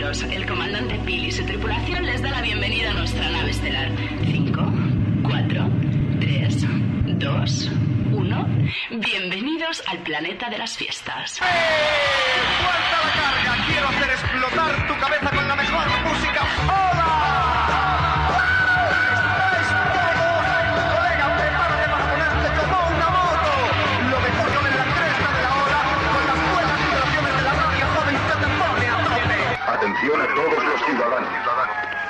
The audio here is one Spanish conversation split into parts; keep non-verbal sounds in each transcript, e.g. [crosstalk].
pasajeros, el comandante Pili y su tripulación les da la bienvenida a nuestra nave estelar. 5, 4, 3, 2, 1. Bienvenidos al planeta de las fiestas. ¡Suelta la carga! Quiero hacer explotar tu cabeza con la mejor música. ¡Hola!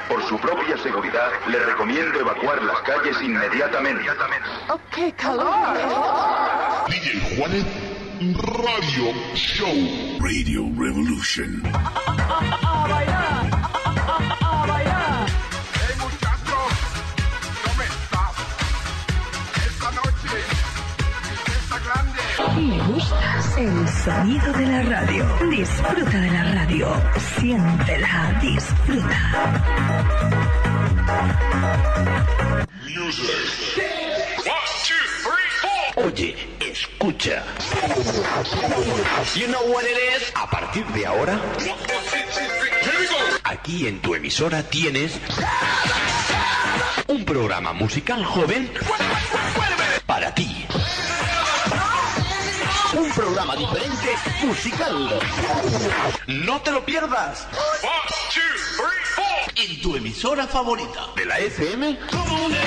Por su propia seguridad, le recomiendo evacuar las calles inmediatamente. ¡Qué calor! DJ Juanet Radio Show. Radio Revolution. [laughs] el sonido de la radio. Disfruta de la radio. Siéntela, disfruta. Music. Oye, escucha. You know what it is? A partir de ahora, aquí en tu emisora tienes un programa musical joven para ti. Un programa diferente musical. No te lo pierdas. One, two, three, four. En tu emisora favorita de la FM. Hola,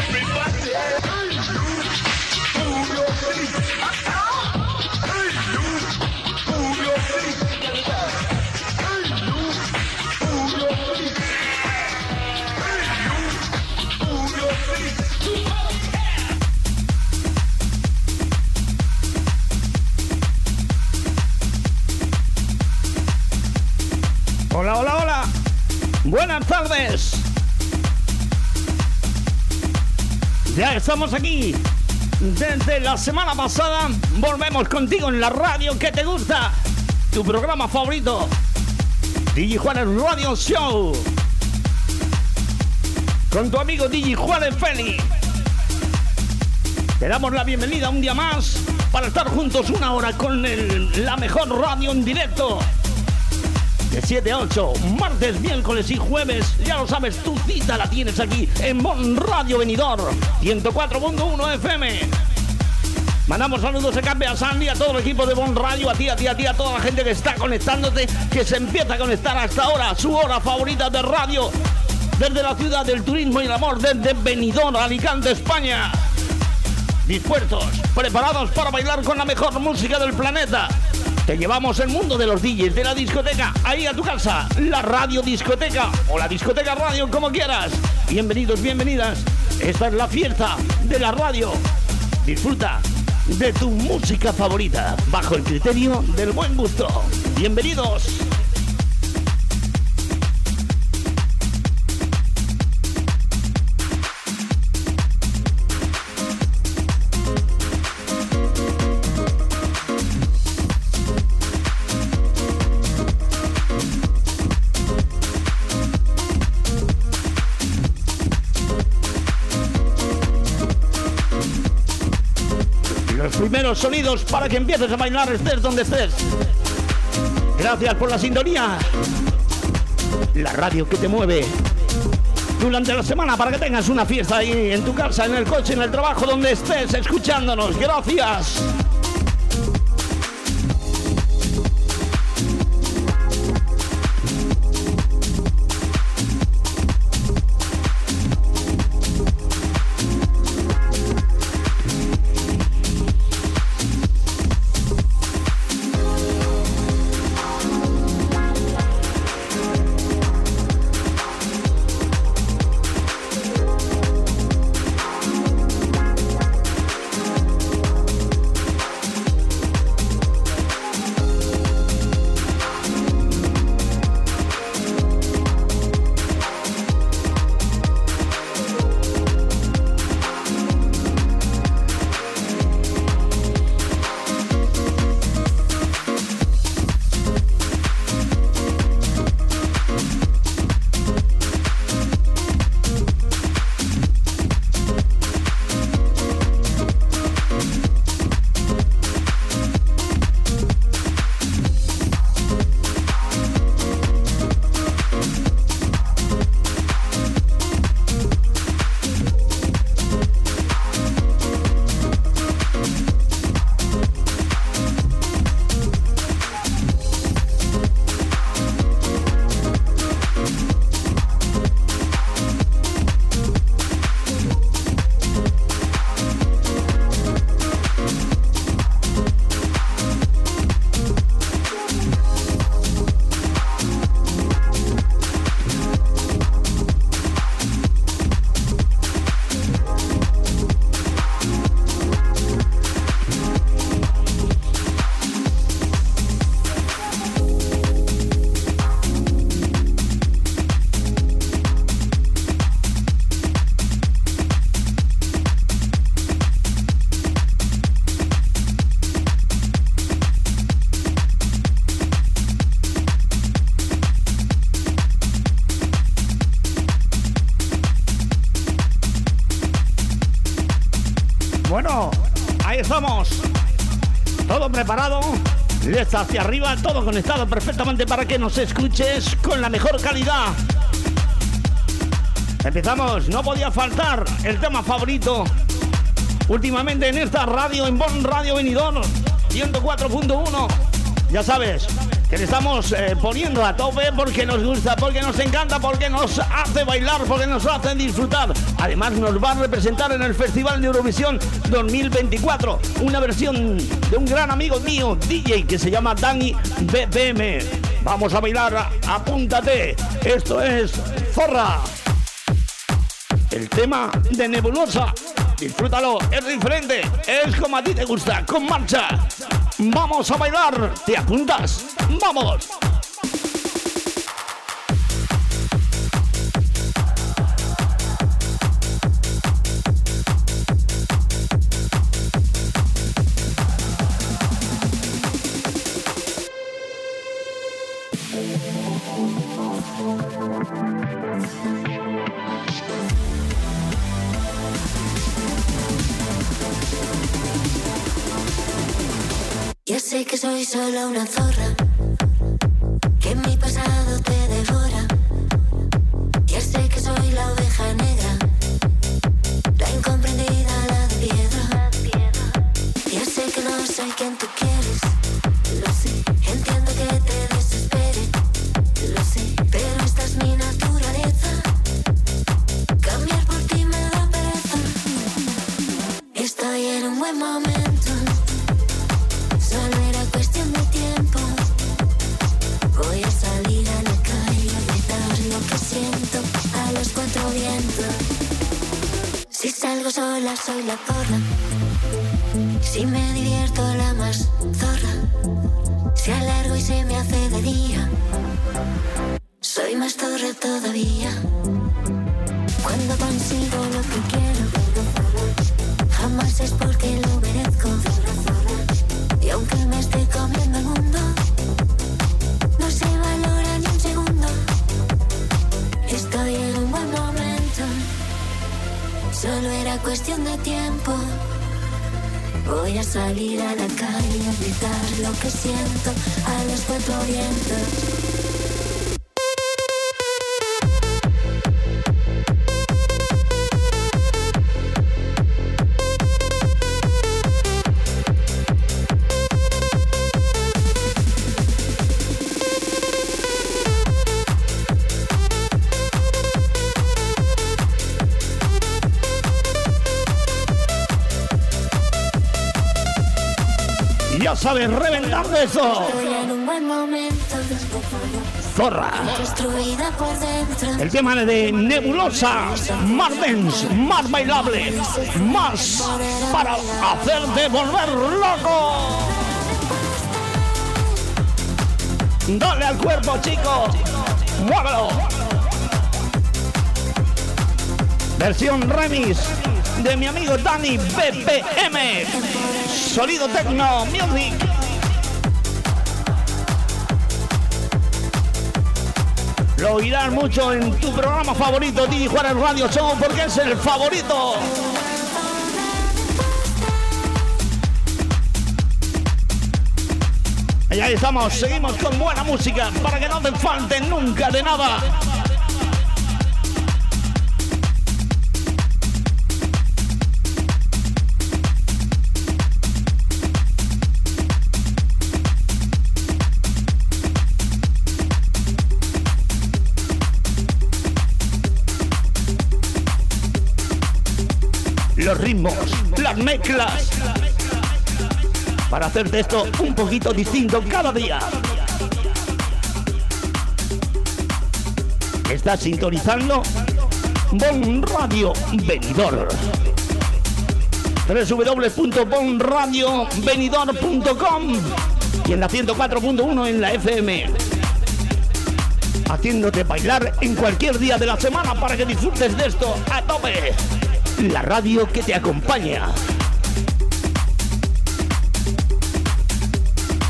Buenas tardes. Ya estamos aquí. Desde la semana pasada volvemos contigo en la radio que te gusta. Tu programa favorito. Juárez Radio Show. Con tu amigo Digi Juárez Feli. Te damos la bienvenida un día más para estar juntos una hora con el- la mejor radio en directo de 7 a 8, martes, miércoles y jueves. Ya lo sabes, tu cita la tienes aquí en Mon Radio Venidor, 104.1 FM. Mandamos saludos a Campe, a Sandy, a todo el equipo de Bon Radio, a ti, a ti, a ti, a toda la gente que está conectándote, que se empieza a conectar hasta ahora, su hora favorita de radio, desde la ciudad del turismo y el amor, desde Benidorm, Alicante, España. Dispuestos, preparados para bailar con la mejor música del planeta. Te llevamos el mundo de los DJs, de la discoteca, ahí a tu casa, la radio discoteca o la discoteca radio, como quieras. Bienvenidos, bienvenidas. Esta es la fiesta de la radio. Disfruta de tu música favorita, bajo el criterio del buen gusto. Bienvenidos. Primeros sonidos para que empieces a bailar estés donde estés. Gracias por la sintonía. La radio que te mueve. Durante la semana para que tengas una fiesta ahí en tu casa, en el coche, en el trabajo, donde estés escuchándonos. Gracias. Hacia arriba, todo conectado perfectamente para que nos escuches con la mejor calidad. Empezamos, no podía faltar el tema favorito últimamente en esta radio, en Bon Radio Venidor 104.1. Ya sabes, que le estamos eh, poniendo a tope porque nos gusta, porque nos encanta, porque nos hace bailar, porque nos hace disfrutar. Además nos va a representar en el Festival de Eurovisión 2024 una versión de un gran amigo mío, DJ, que se llama Dani BPM. Vamos a bailar, apúntate. Esto es Zorra. El tema de Nebulosa. Disfrútalo, es diferente, es como a ti te gusta, con marcha. Vamos a bailar, ¿te apuntas? ¡Vamos! Solo una zorra, Sabes, eso. Un buen momento, Zorra. El tema de Nebulosa, más dense, más bailable, más para hacerte volver loco. Dale al cuerpo, chico. Muévelo. Versión remix de mi amigo Dani BPM. Sonido Tecno Music. Lo oirás mucho en tu programa favorito, Didi Juárez Radio Show, porque es el favorito. Y ahí estamos, seguimos con buena música para que no te falte nunca de nada. Las mezclas, para hacerte esto un poquito distinto cada día. Estás sintonizando Bon Radio Venidor. www.bonradiovenidor.com y en la 104.1 en la FM. Haciéndote bailar en cualquier día de la semana para que disfrutes de esto a tope. La radio que te acompaña.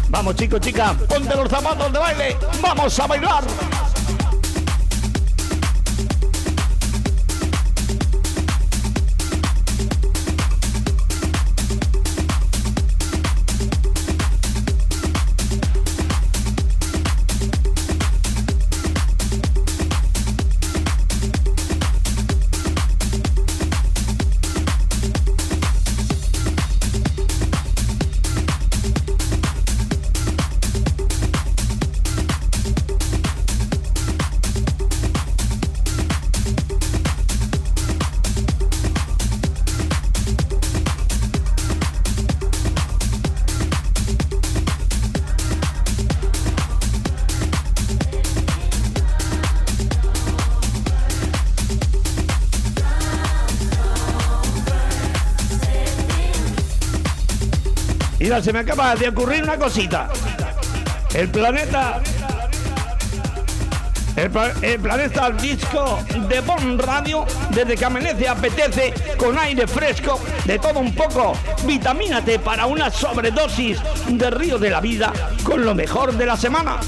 Vamos chicos, chicas, ponte los zapatos de baile. Vamos a bailar. Se me acaba de ocurrir una cosita. El planeta. El, el planeta disco de Bon Radio, desde que amanece apetece, con aire fresco, de todo un poco. Vitamínate para una sobredosis de Río de la Vida con lo mejor de la semana.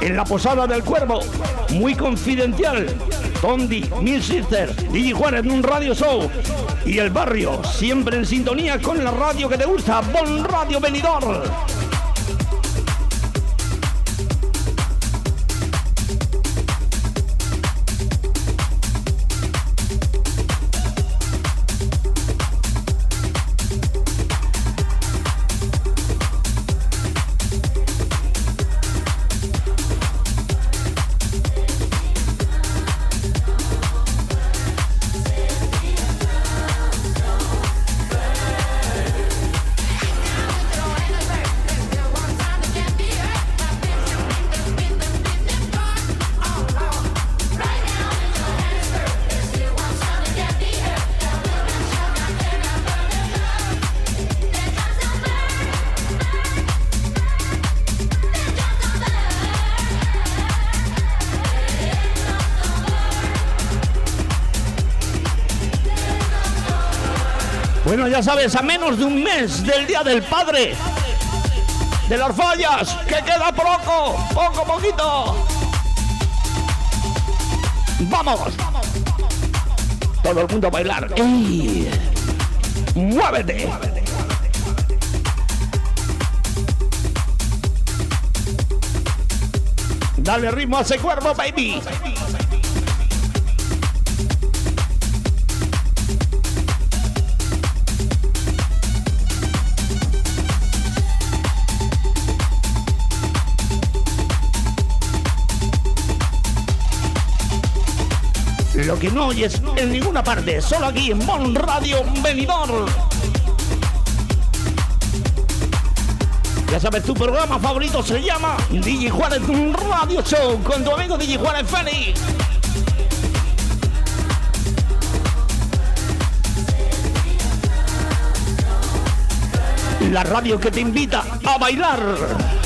En la Posada del Cuervo, muy confidencial. Tondi, Mil Sister, Digi Juárez un radio show. Y el barrio, siempre en sintonía con la radio que te gusta, Bon Radio Venidor. Bueno, ya sabes, a menos de un mes del Día del Padre, de las fallas, que queda poco, poco, poquito. Vamos. Todo el mundo a bailar. ¡Ey! ¡Muévete! Dale ritmo a ese cuerpo, baby. Que no oyes en ninguna parte, solo aquí en Bon Radio Venidor. Ya sabes, tu programa favorito se llama Digi Juárez Radio Show con tu amigo Digi Juárez Félix. La radio que te invita a bailar.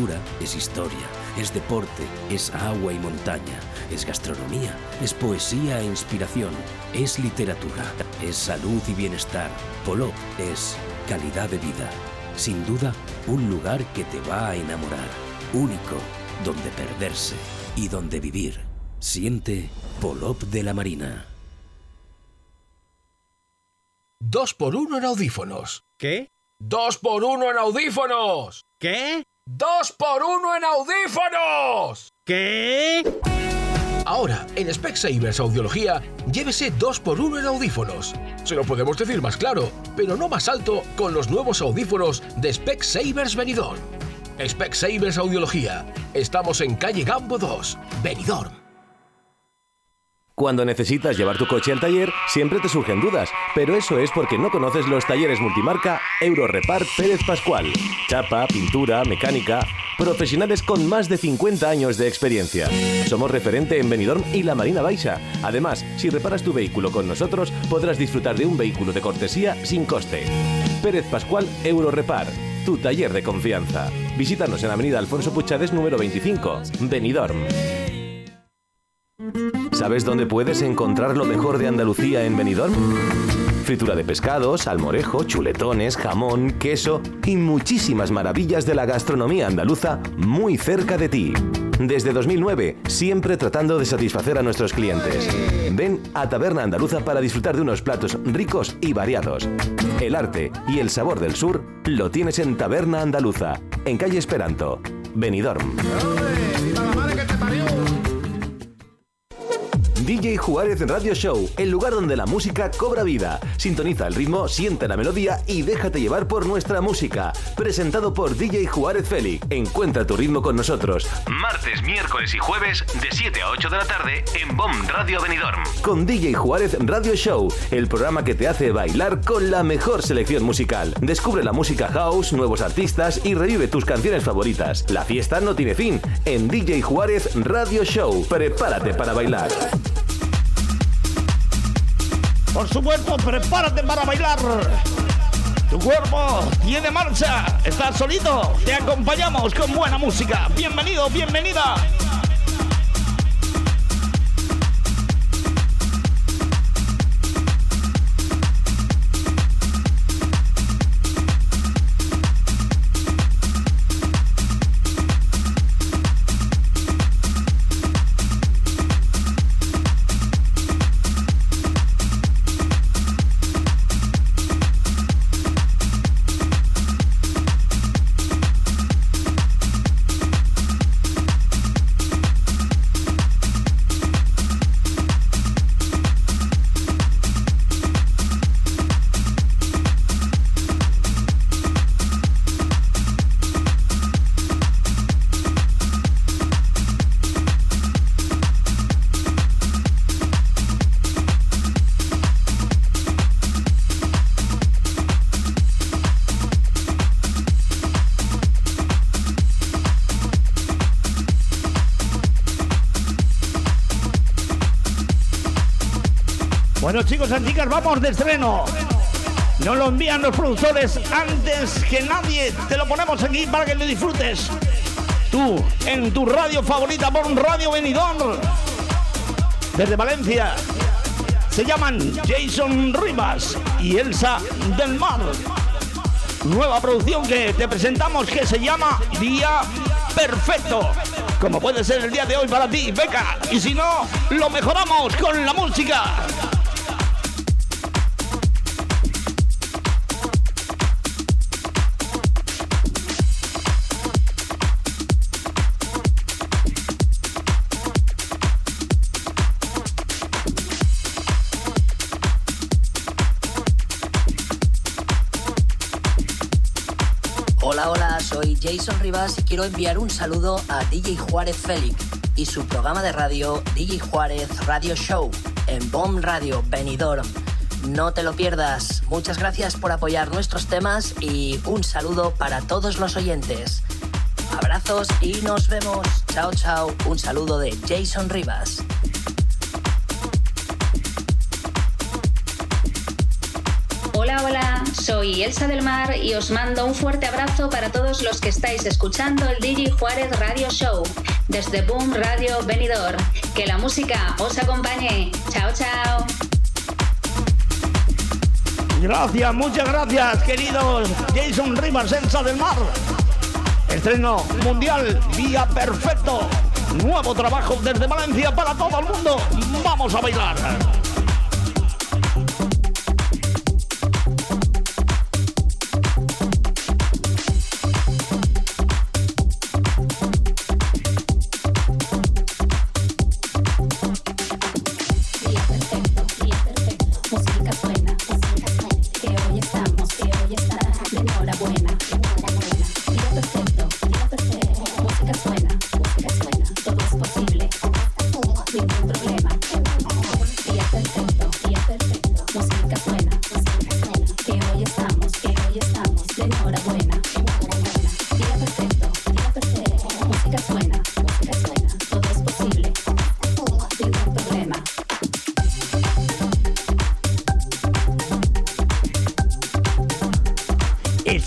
Cultura, es historia, es deporte, es agua y montaña, es gastronomía, es poesía e inspiración, es literatura, es salud y bienestar. Polop es calidad de vida. Sin duda, un lugar que te va a enamorar. Único, donde perderse y donde vivir. Siente Polop de la Marina. Dos por uno en audífonos. ¿Qué? ¡Dos por uno en audífonos! ¿Qué? ¡Dos por uno en audífonos! ¿Qué? Ahora, en Specsavers Audiología, llévese 2x1 en audífonos. Se lo podemos decir más claro, pero no más alto con los nuevos audífonos de Specsavers Benidorm. Specsavers Audiología. Estamos en calle Gambo 2, Benidorm. Cuando necesitas llevar tu coche al taller, siempre te surgen dudas, pero eso es porque no conoces los talleres multimarca Eurorepar Pérez Pascual. Chapa, pintura, mecánica, profesionales con más de 50 años de experiencia. Somos referente en Benidorm y la Marina Baixa. Además, si reparas tu vehículo con nosotros, podrás disfrutar de un vehículo de cortesía sin coste. Pérez Pascual Eurorepar, tu taller de confianza. Visítanos en Avenida Alfonso Puchades número 25, Benidorm. ¿Sabes dónde puedes encontrar lo mejor de Andalucía en Benidorm? Fritura de pescado, salmorejo, chuletones, jamón, queso y muchísimas maravillas de la gastronomía andaluza muy cerca de ti. Desde 2009, siempre tratando de satisfacer a nuestros clientes. Ven a Taberna Andaluza para disfrutar de unos platos ricos y variados. El arte y el sabor del sur lo tienes en Taberna Andaluza, en calle Esperanto, Benidorm. DJ Juárez Radio Show, el lugar donde la música cobra vida. Sintoniza el ritmo, siente la melodía y déjate llevar por nuestra música. Presentado por DJ Juárez Félix. Encuentra tu ritmo con nosotros. Martes, miércoles y jueves de 7 a 8 de la tarde en BOM Radio Benidorm. Con DJ Juárez Radio Show, el programa que te hace bailar con la mejor selección musical. Descubre la música house, nuevos artistas y revive tus canciones favoritas. La fiesta no tiene fin. En DJ Juárez Radio Show. Prepárate para bailar. Por supuesto, prepárate para bailar. Tu cuerpo tiene marcha. Estás solito. Te acompañamos con buena música. Bienvenido, bienvenida. Chicos y chicas, vamos de estreno. Nos lo envían los productores antes que nadie. Te lo ponemos aquí para que lo disfrutes. Tú, en tu radio favorita por un Radio Benidorm. Desde Valencia. Se llaman Jason Rivas y Elsa del Mar. Nueva producción que te presentamos que se llama Día Perfecto. Como puede ser el día de hoy para ti, Beca. Y si no, lo mejoramos con la música. Soy Jason Rivas y quiero enviar un saludo a DJ Juárez Félix y su programa de radio DJ Juárez Radio Show en Bomb Radio Benidorm. No te lo pierdas. Muchas gracias por apoyar nuestros temas y un saludo para todos los oyentes. Abrazos y nos vemos. Chao, chao. Un saludo de Jason Rivas. Soy Elsa del Mar y os mando un fuerte abrazo para todos los que estáis escuchando el DJ Juárez Radio Show desde Boom Radio Benidorm. Que la música os acompañe. Chao, chao. Gracias, muchas gracias, queridos Jason Rivas, Elsa del Mar. Estreno mundial, día perfecto. Nuevo trabajo desde Valencia para todo el mundo. Vamos a bailar.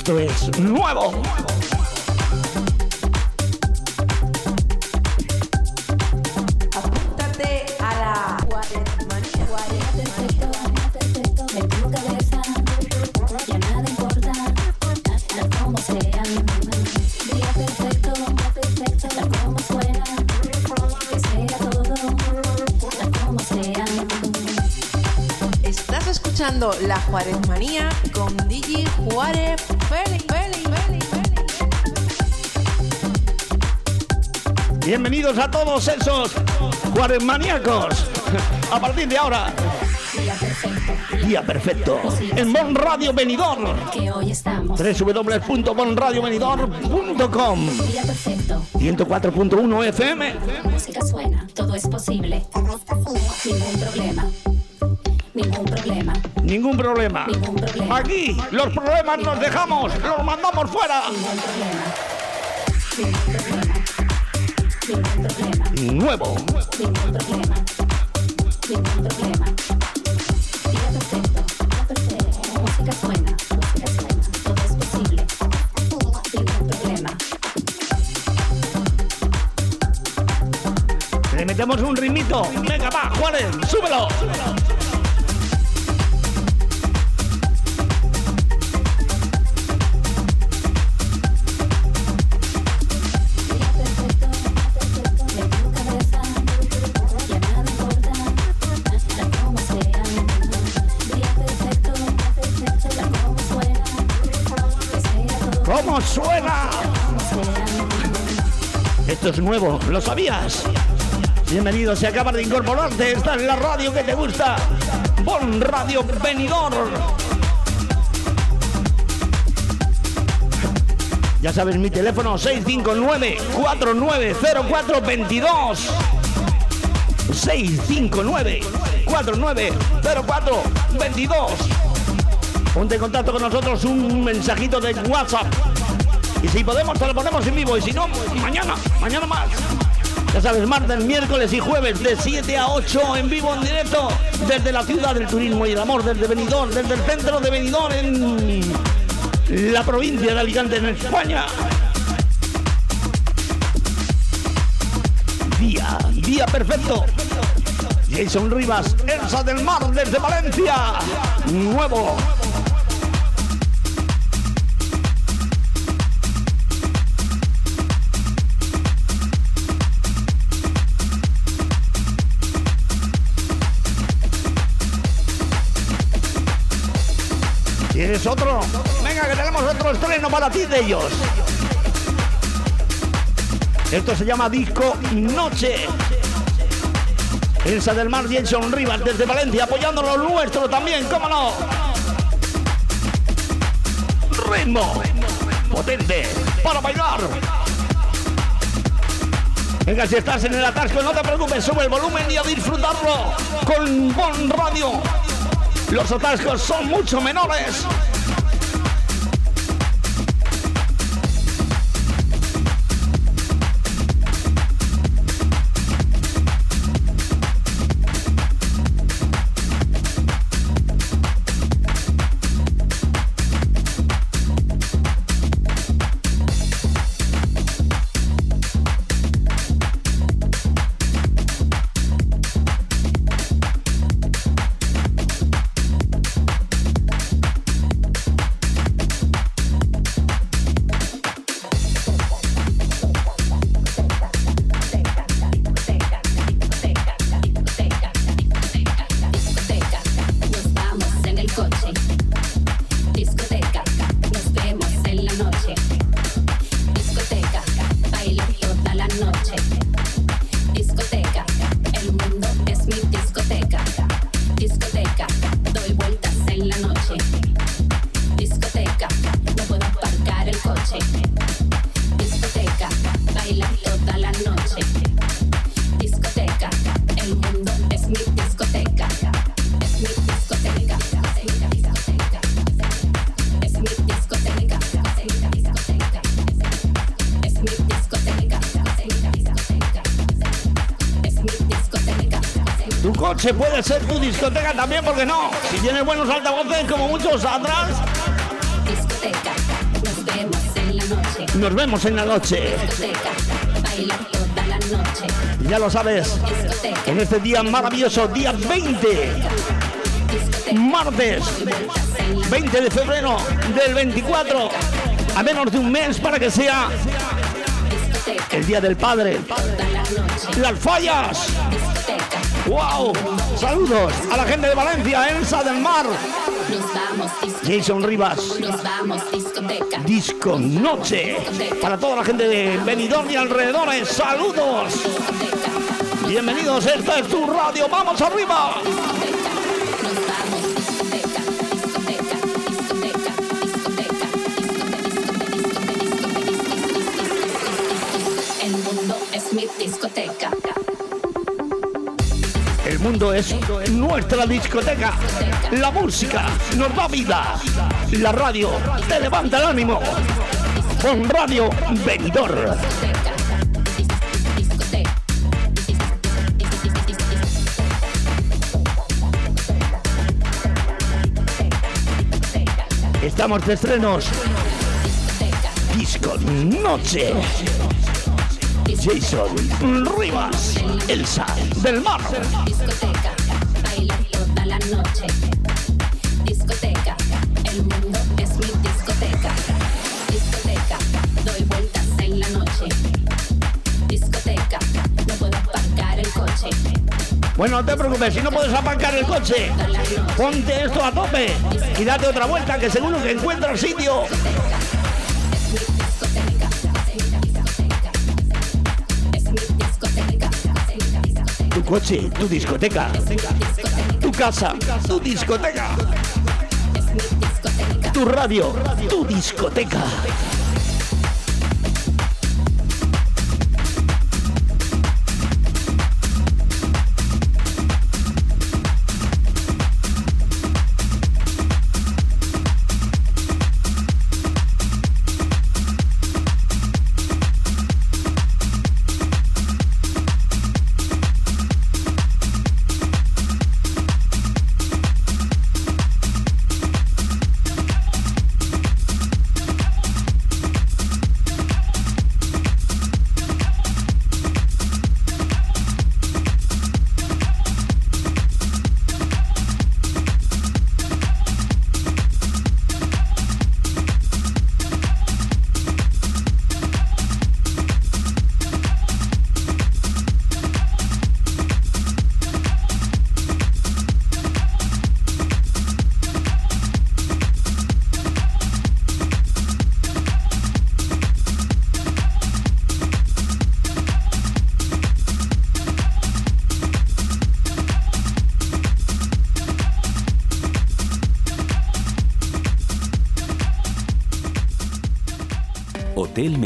Esto es nuevo. Apúntate La Juárez Manía con Digi Juárez Félix. Félix, Félix, Félix. Bienvenidos a todos esos Juárez maníacos. A partir de ahora, día perfecto. En Bon Radio Benidorm. Que hoy estamos. www.bonradiobenidorm.com Día perfecto. 104.1 FM. La música suena. Todo es posible. Ningún problema. Ningún problema. Ningún problema. Ningún problema. Aquí los problemas nos dejamos, los mandamos fuera. Nuevo. Le metemos un ritmito. Venga, va, Juárez, súbelo. ¿Cómo suena? Esto es nuevo, ¿lo sabías? Bienvenido, si acabas de incorporarte, esta es la radio que te gusta. Bon Radio Benidorm. Ya sabes, mi teléfono 659-490422. 659-490422. Ponte en contacto con nosotros un mensajito de WhatsApp. Y si podemos, te lo ponemos en vivo. Y si no, mañana, mañana más. Ya sabes, martes, miércoles y jueves de 7 a 8 en vivo, en directo, desde la ciudad del turismo y el amor, desde Benidorm, desde el centro de Benidorm en la provincia de Alicante, en España. Día, día perfecto. Jason Rivas, Elsa del Mar desde Valencia. Nuevo. ¿Tienes otro? Venga, que tenemos otro estreno para ti de ellos. Esto se llama Disco Noche. Elsa del Mar, Jason Rivas desde Valencia, apoyando lo nuestro también, cómo no. Ritmo potente para bailar. Venga, si estás en el atasco, no te preocupes, sube el volumen y a disfrutarlo con Bon Radio. Los atascos son mucho menores. Coche puede ser tu discoteca también, porque no? Si tienes buenos altavoces, como muchos atrás, Discoteca, nos vemos en la noche. nos vemos en la noche. Discoteca. Ya lo sabes, en este día maravilloso, día 20, martes 20 de febrero del 24, a menos de un mes para que sea el Día del Padre. Las fallas. ¡Wow! Saludos a la gente de Valencia, Elsa del Mar, Nos vamos, Jason Rivas, nos vamos, discoteca. Disco Noche. Para toda la gente de Benidorm y alrededores, saludos. Bienvenidos, esta es tu radio, vamos arriba. El mundo es mi discoteca. Mundo es nuestra discoteca. La música nos da vida. La radio te levanta el ánimo. Con Radio Benidorm. Estamos de estrenos. Disco Noche. Jason Rivas, Elsa del Mar. Bueno, no te preocupes, si no puedes aparcar el coche, ponte esto a tope y date otra vuelta que seguro que encuentras sitio. Tu coche, tu discoteca. Tu casa, tu discoteca. Tu radio, tu discoteca.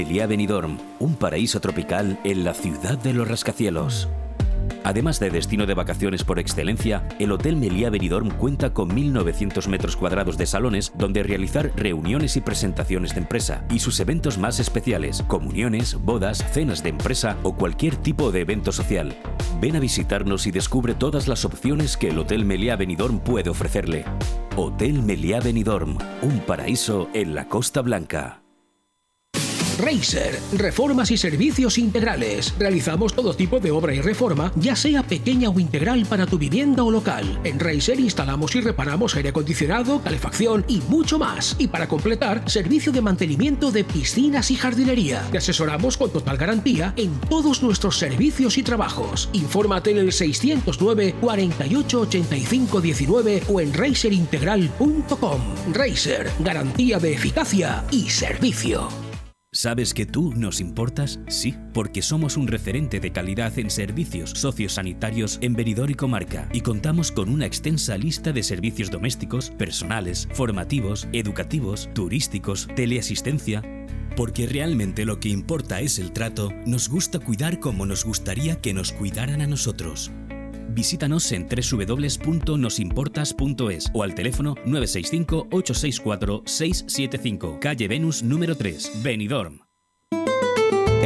Meliá Benidorm, un paraíso tropical en la ciudad de los rascacielos. Además de destino de vacaciones por excelencia, el Hotel Meliá Benidorm cuenta con 1.900 metros cuadrados de salones donde realizar reuniones y presentaciones de empresa y sus eventos más especiales, comuniones, bodas, cenas de empresa o cualquier tipo de evento social. Ven a visitarnos y descubre todas las opciones que el Hotel Meliá Benidorm puede ofrecerle. Hotel Meliá Benidorm, un paraíso en la Costa Blanca. Racer, reformas y servicios integrales. Realizamos todo tipo de obra y reforma, ya sea pequeña o integral para tu vivienda o local. En Racer instalamos y reparamos aire acondicionado, calefacción y mucho más. Y para completar, servicio de mantenimiento de piscinas y jardinería. Te asesoramos con total garantía en todos nuestros servicios y trabajos. Infórmate en el 609 48 85 19 o en racerintegral.com. Racer, garantía de eficacia y servicio. ¿Sabes que tú nos importas? Sí, porque somos un referente de calidad en servicios sociosanitarios en Benidorm y comarca y contamos con una extensa lista de servicios domésticos, personales, formativos, educativos, turísticos, teleasistencia. Porque realmente lo que importa es el trato, nos gusta cuidar como nos gustaría que nos cuidaran a nosotros. Visítanos en www.nosimportas.es o al teléfono 965-864-675, calle Venus número 3, Benidorm.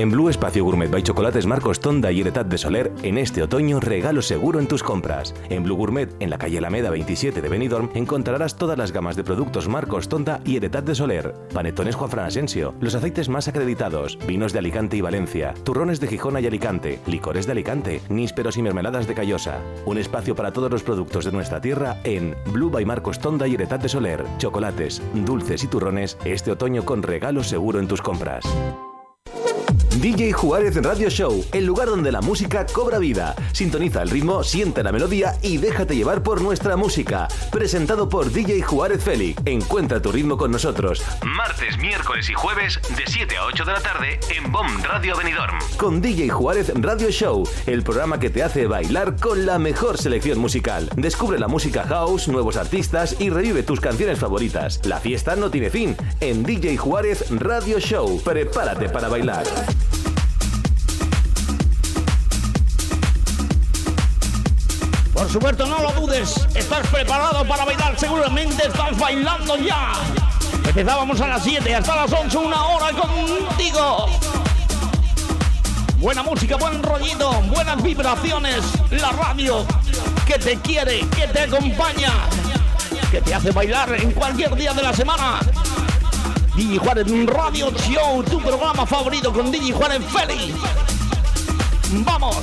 En Blue Espacio Gourmet by Chocolates Marcos Tonda y Heretat de Soler, en este otoño regalo seguro en tus compras. En Blue Gourmet, en la calle Alameda 27 de Benidorm, encontrarás todas las gamas de productos Marcos Tonda y Heretat de Soler, panetones Juan Fran Asensio, los aceites más acreditados, vinos de Alicante y Valencia, turrones de Gijona y Alicante, licores de Alicante, nísperos y mermeladas de Callosa. Un espacio para todos los productos de nuestra tierra en Blue by Marcos Tonda y Heretat de Soler, chocolates, dulces y turrones este otoño con regalo seguro en tus compras. DJ Juárez Radio Show, el lugar donde la música cobra vida. Sintoniza el ritmo, siente la melodía y déjate llevar por nuestra música. Presentado por DJ Juárez Félix. Encuentra tu ritmo con nosotros. Martes, miércoles y jueves de 7 a 8 de la tarde en BOM Radio Benidorm. Con DJ Juárez Radio Show, el programa que te hace bailar con la mejor selección musical. Descubre la música house, nuevos artistas y revive tus canciones favoritas. La fiesta no tiene fin en DJ Juárez Radio Show. Prepárate para bailar. Supuesto, no lo dudes. Estás preparado para bailar. Seguramente estás bailando ya. Empezábamos a las 7 hasta las 8, una hora contigo. Buena música, buen rollito, buenas vibraciones. La radio que te quiere, que te acompaña, que te hace bailar en cualquier día de la semana. Digi Juárez Radio Show, tu programa favorito con Digi Juárez Félix. Vamos.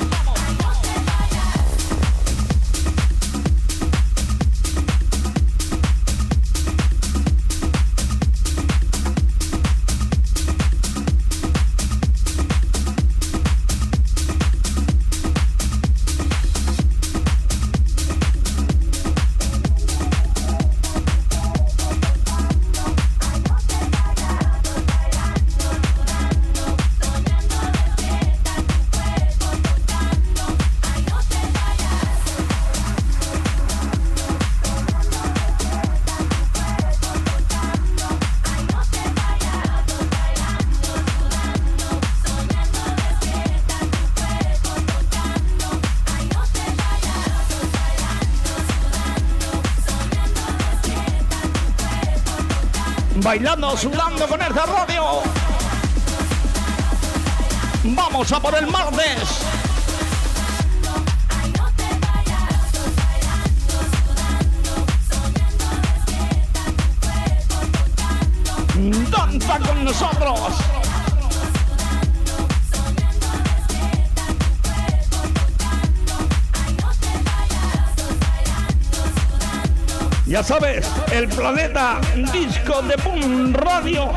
Bailando, sudando con esta radio. Vamos a por el martes. Danza con nosotros. Ya sabes, el planeta disco de Boom Radio.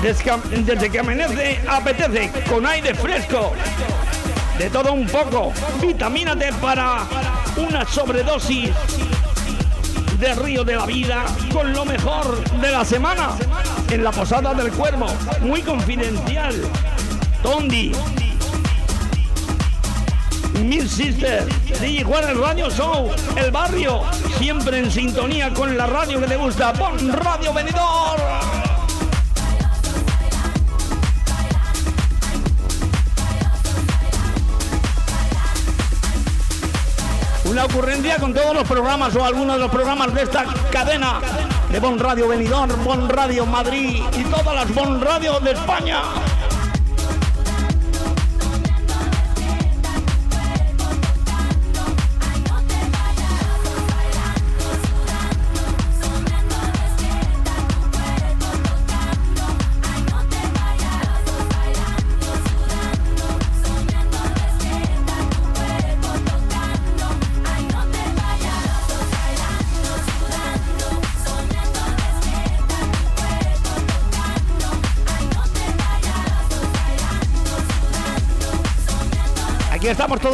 Desde que amanece, apetece con aire fresco. De todo un poco. Vitamínate para una sobredosis de Río de la Vida con lo mejor de la semana en la Posada del Cuervo. Muy confidencial. Tondi. Mil Sister, DJ el Radio Show, El Barrio, siempre en sintonía con la radio que te gusta, Pon Radio Venidor. Una ocurrencia con todos los programas o algunos de los programas de esta cadena de Bon Radio Venidor, Bon Radio Madrid y todas las Bon Radio de España.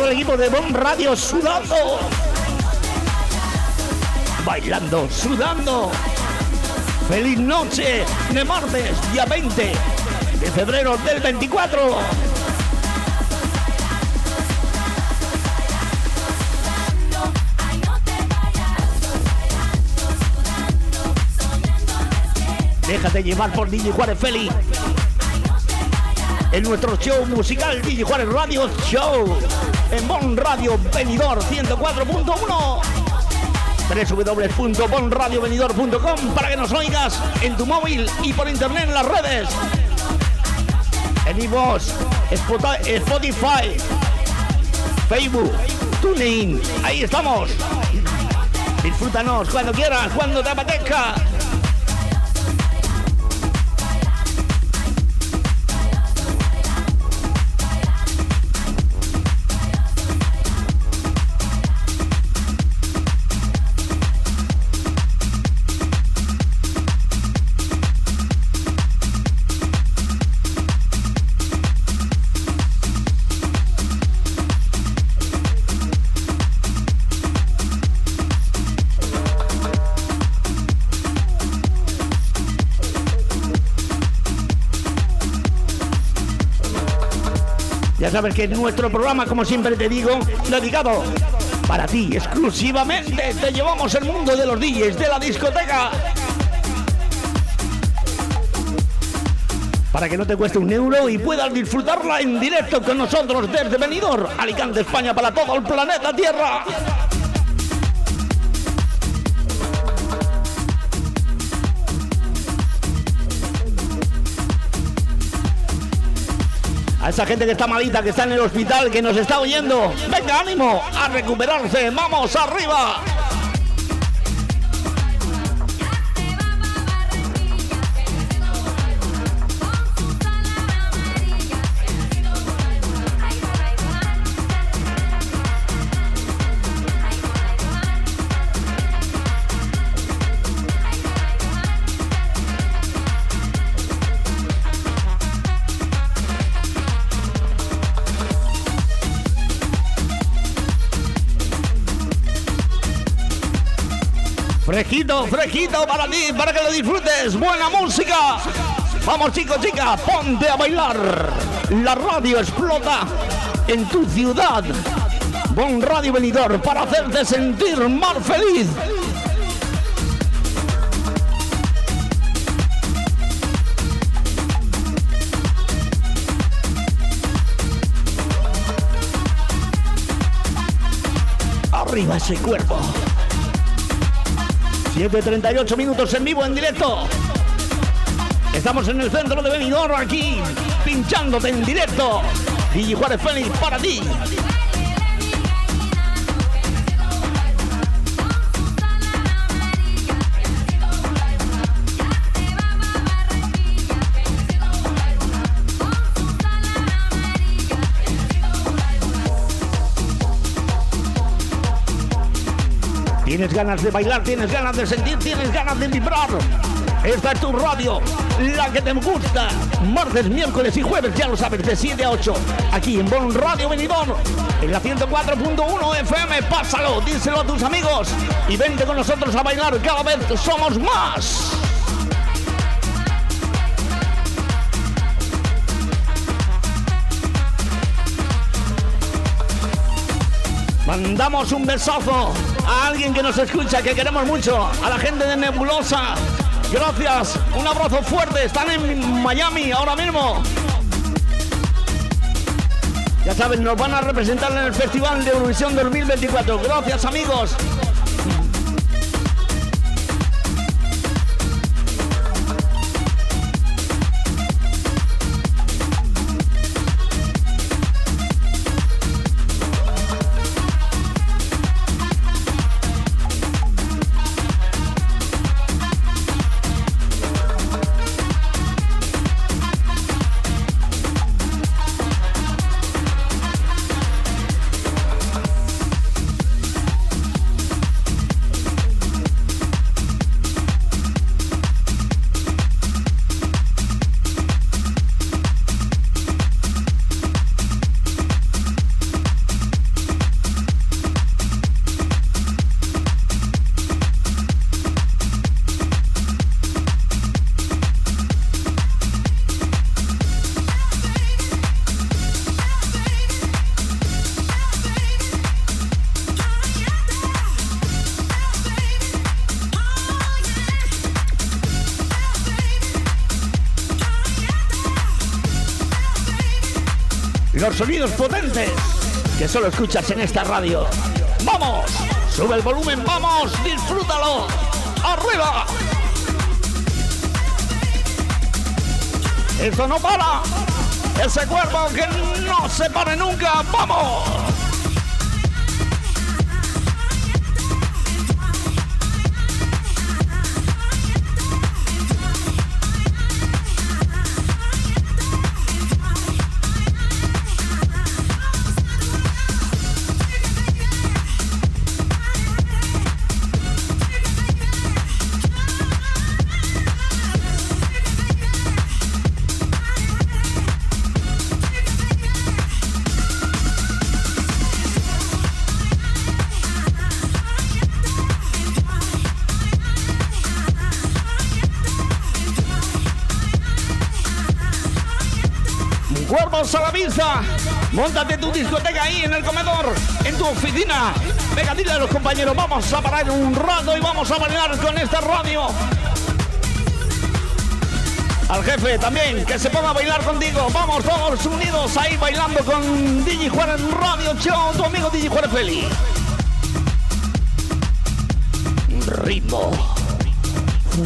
El equipo de Bon Radio sudando. Bailando, sudando. Feliz noche de martes, día 20 de febrero del 24. Déjate llevar por DJ Juárez Félix en nuestro show musical DJ Juárez Radio Show en Bon Radio Venidor 104.1 www.bonradiovenidor.com para que nos oigas en tu móvil y por internet en las redes. En iVoox, Spotify Facebook, TuneIn. Ahí estamos. Disfrútanos cuando quieras, cuando te apetezca sabes que nuestro programa, como siempre te digo, dedicado para ti exclusivamente. Te llevamos el mundo de los DJs, de la discoteca. Para que no te cueste un euro y puedas disfrutarla en directo con nosotros desde Benidorm, Alicante, España, para todo el planeta Tierra. A esa gente que está malita, que está en el hospital, que nos está oyendo. Venga, ánimo, a recuperarse. Vamos arriba. Fresquito, para ti, para que lo disfrutes. Buena música. Vamos chicos, chicas, ponte a bailar. La radio explota en tu ciudad. Bon Radio Venidor para hacerte sentir más feliz. Arriba ese cuerpo. 7.38 minutos en vivo, en directo. Estamos en el centro de Benidorm, aquí, pinchándote en directo. Y Juárez Félix para ti. Tienes ganas de bailar, tienes ganas de sentir, tienes ganas de vibrar. Esta es tu radio, la que te gusta. Martes, miércoles y jueves, ya lo sabes, de 7 a 8. Aquí en Bon Radio Venidor, en la 104.1 FM. Pásalo, díselo a tus amigos y vente con nosotros a bailar. Cada vez somos más. Mandamos un besazo a alguien que nos escucha, que queremos mucho, a la gente de Nebulosa. Gracias, un abrazo fuerte, están en Miami ahora mismo. Ya saben, nos van a representar en el Festival de Eurovisión 2024. Gracias amigos. Los sonidos potentes que solo escuchas en esta radio. ¡Vamos! Sube el volumen, vamos, disfrútalo. ¡Arriba! Esto no para. Ese cuerpo que no se pare nunca. ¡Vamos! Móntate tu discoteca ahí en el comedor, en tu oficina. Venga, dile a los compañeros, vamos a parar un rato y vamos a bailar con esta radio. Al jefe también, que se ponga a bailar contigo. Vamos todos unidos ahí bailando con Digi Juárez Radio Show, tu amigo Digi Juárez Feli. Ritmo.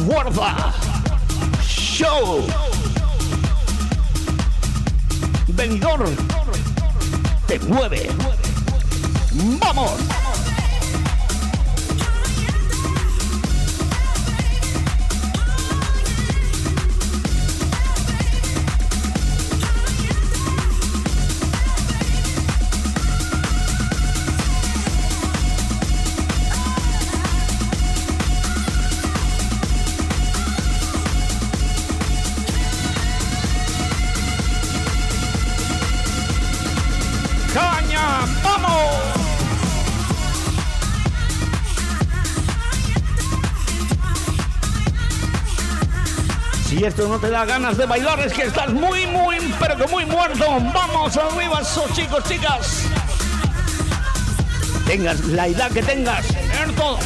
Fuerza. Show. Venidor. Te mueve. Vamos. Esto no te da ganas de bailar es que estás muy, muy, pero que muy muerto. Vamos arriba, esos chicos, chicas. Tengas la edad que tengas, esto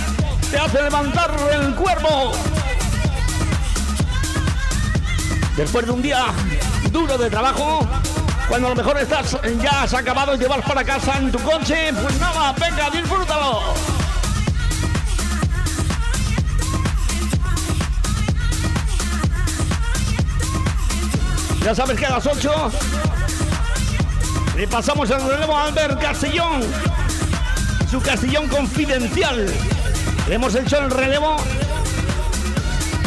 te hace levantar el cuerpo. Después de un día duro de trabajo, cuando a lo mejor estás ya has acabado y te vas para casa en tu coche, pues nada, venga, disfrútalo. Ya sabes que a las 8 le pasamos el relevo a Albert Castellón, su Castellón confidencial. Le hemos hecho el relevo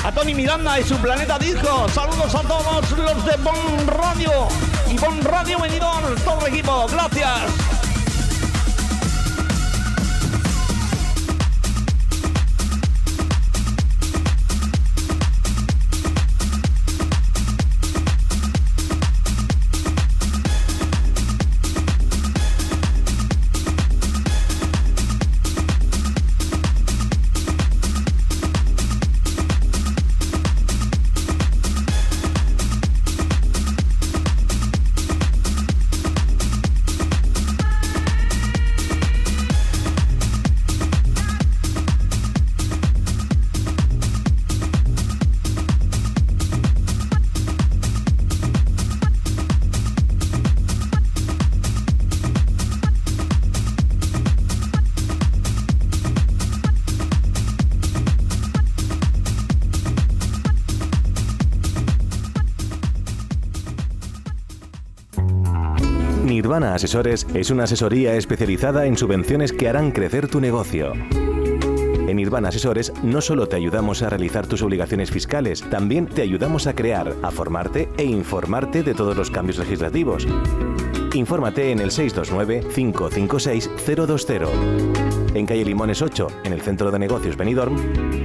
a Tony Miranda y su Planeta Disco. Saludos a todos los de Bon Radio y Bon Radio Venidor, todo el equipo. Gracias. Asesores es una asesoría especializada en subvenciones que harán crecer tu negocio. En Nirvana Asesores no solo te ayudamos a realizar tus obligaciones fiscales, también te ayudamos a crear, a formarte e informarte de todos los cambios legislativos. Infórmate en el 629-556-020, en calle Limones 8, en el Centro de Negocios Benidorm,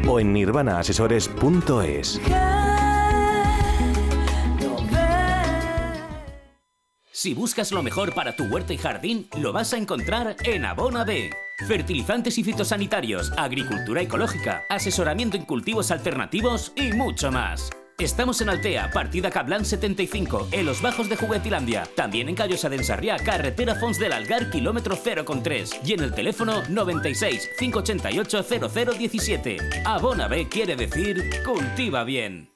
o en nirvanaasesores.es. Si buscas lo mejor para tu huerta y jardín, lo vas a encontrar en Abona B. Fertilizantes y fitosanitarios, agricultura ecológica, asesoramiento en cultivos alternativos y mucho más. Estamos en Altea, partida Cablan 75, en los bajos de Juguetilandia. También en Callosa de Ensarriá, carretera Fons del Algar, kilómetro 0,3. Y en el teléfono 96 588 0017. Abona B quiere decir cultiva bien.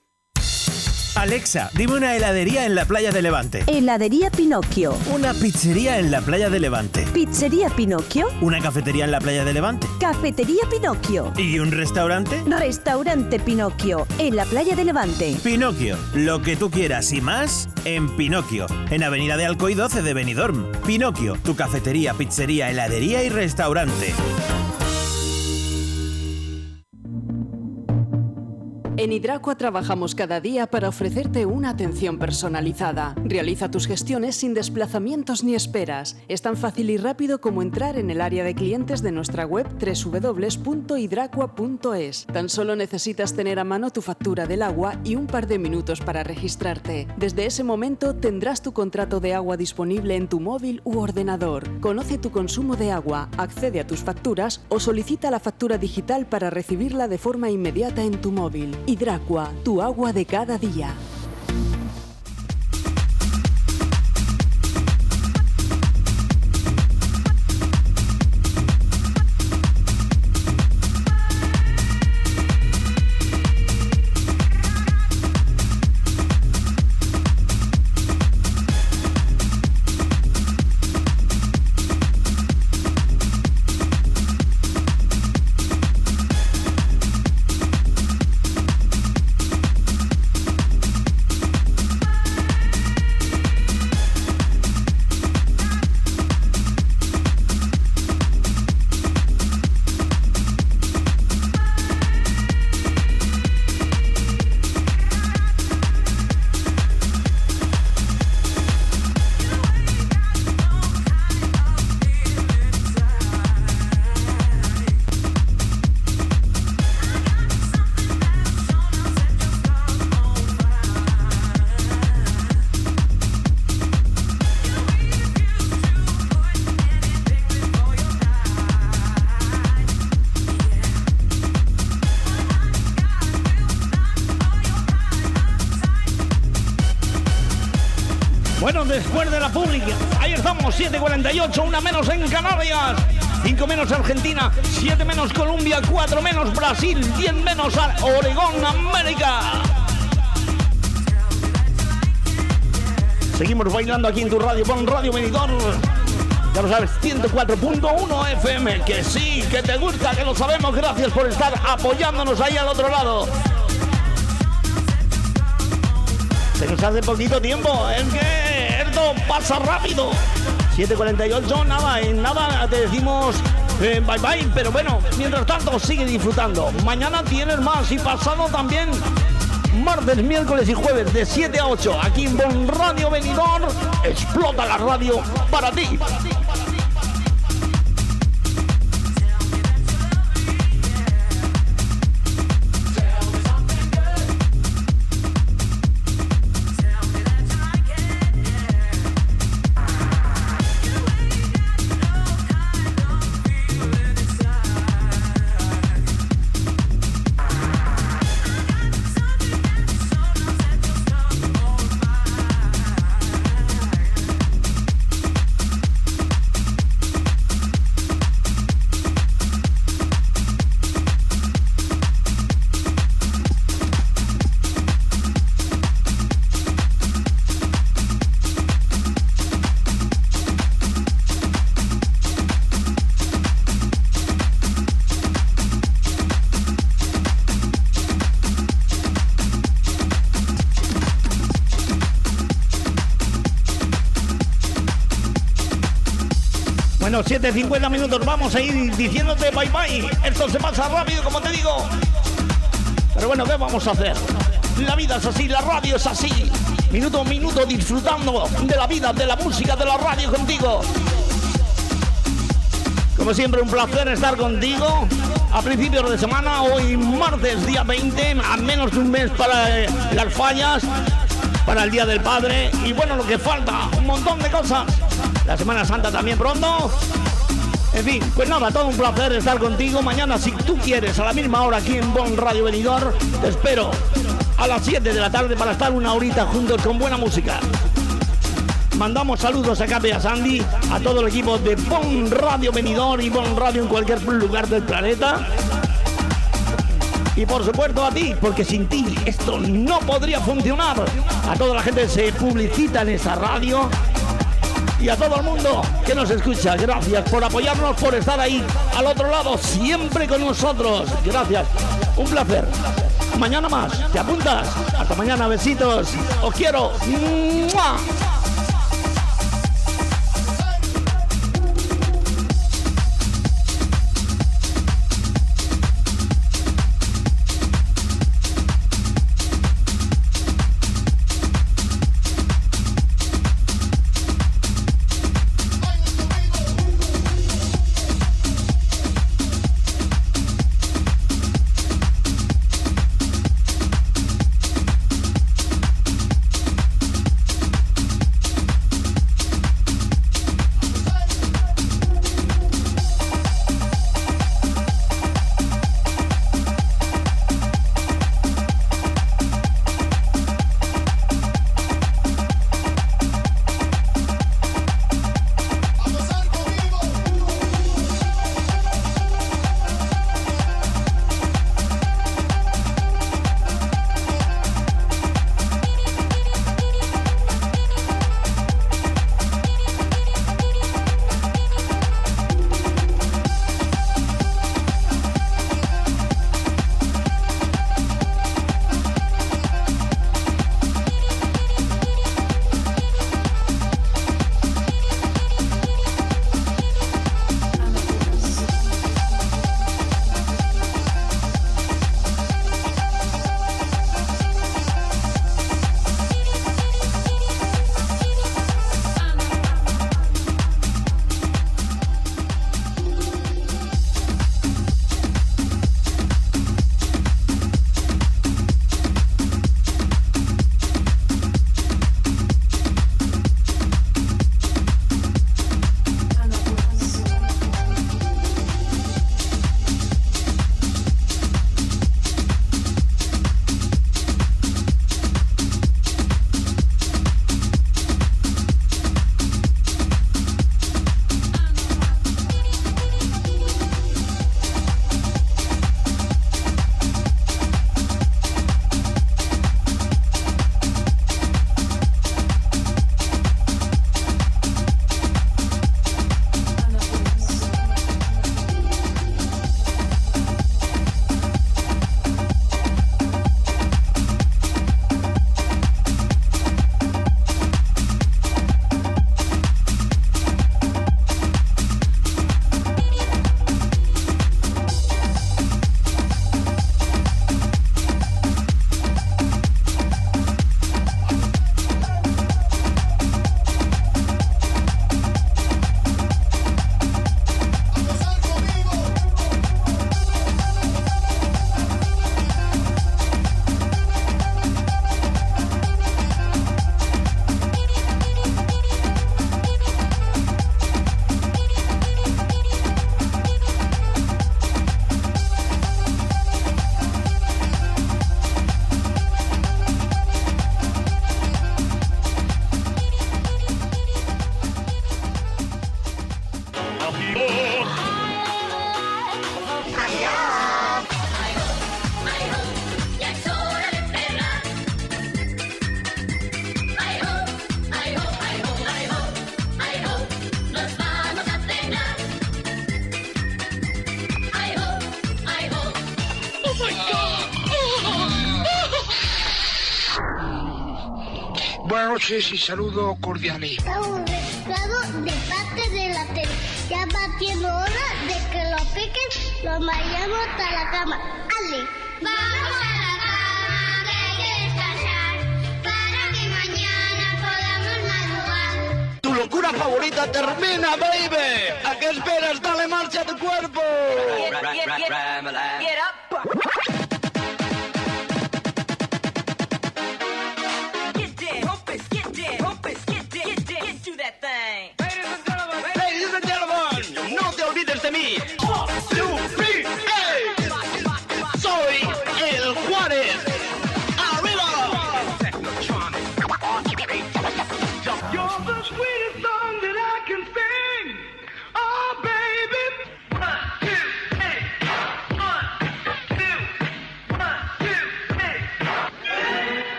Alexa, dime una heladería en la playa de Levante. Heladería Pinocchio. Una pizzería en la playa de Levante. Pizzería Pinocchio. Una cafetería en la playa de Levante. Cafetería Pinocchio. ¿Y un restaurante? Restaurante Pinocchio, en la playa de Levante. Pinocchio, lo que tú quieras y más en Pinocchio, en Avenida de Alcoy 12 de Benidorm. Pinocchio, tu cafetería, pizzería, heladería y restaurante. En Hidracua trabajamos cada día para ofrecerte una atención personalizada. Realiza tus gestiones sin desplazamientos ni esperas. Es tan fácil y rápido como entrar en el área de clientes de nuestra web www.hidracua.es. Tan solo necesitas tener a mano tu factura del agua y un par de minutos para registrarte. Desde ese momento tendrás tu contrato de agua disponible en tu móvil u ordenador. Conoce tu consumo de agua, accede a tus facturas o solicita la factura digital para recibirla de forma inmediata en tu móvil. Hidracua, tu agua de cada día. Después de la pública, ahí estamos, 7.48, una menos en Canarias, 5 menos Argentina, 7 menos Colombia, 4 menos Brasil, 10 menos Oregón, América. Seguimos bailando aquí en tu radio, pon Radio Venidor. Ya lo sabes, 104.1 FM, que sí, que te gusta, que lo sabemos. Gracias por estar apoyándonos ahí al otro lado. Se nos hace poquito tiempo, es que pasa rápido. 7.48, nada, en nada te decimos eh, bye bye, pero bueno, mientras tanto sigue disfrutando. Mañana tienes más y pasado también. Martes, miércoles y jueves de 7 a 8, aquí en Bon Radio Venidor, explota la radio para ti. Bueno, 7.50 minutos, vamos a ir diciéndote bye bye. Esto se pasa rápido, como te digo. Pero bueno, ¿qué vamos a hacer? La vida es así, la radio es así. Minuto a minuto disfrutando de la vida, de la música, de la radio contigo. Como siempre, un placer estar contigo a principios de semana, hoy martes, día 20, a menos de un mes para eh, las fallas, para el Día del Padre y bueno, lo que falta, un montón de cosas. La Semana Santa también pronto. En fin, pues nada, todo un placer estar contigo. Mañana, si tú quieres, a la misma hora aquí en Bon Radio Venidor, te espero a las 7 de la tarde para estar una horita juntos con buena música. Mandamos saludos a Cape y a Sandy, a todo el equipo de Bon Radio Venidor y Bon Radio en cualquier lugar del planeta. Y por supuesto a ti, porque sin ti esto no podría funcionar. A toda la gente que se publicita en esa radio y a todo el mundo que nos escucha. Gracias por apoyarnos, por estar ahí al otro lado, siempre con nosotros. Gracias. Un placer. Mañana más. ¿Te apuntas? Hasta mañana. Besitos. Os quiero. saludo cordial. Un Estamos de parte de la tele. Ya va siendo hora de que lo piquen, lo mayamos hasta la cama. ¡Ale! ¡Vamos a la cama! Que hay que para que mañana podamos madrugar. ¡Tu locura favorita termina, baby! ¿A qué esperas? ¡Dale marcha a tu cuerpo! Get, get, get,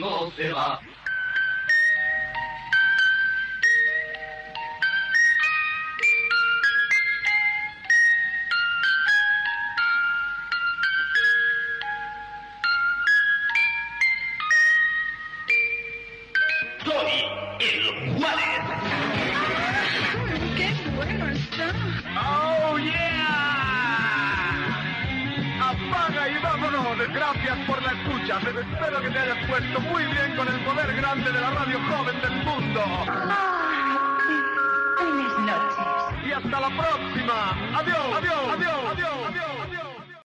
نو ٿي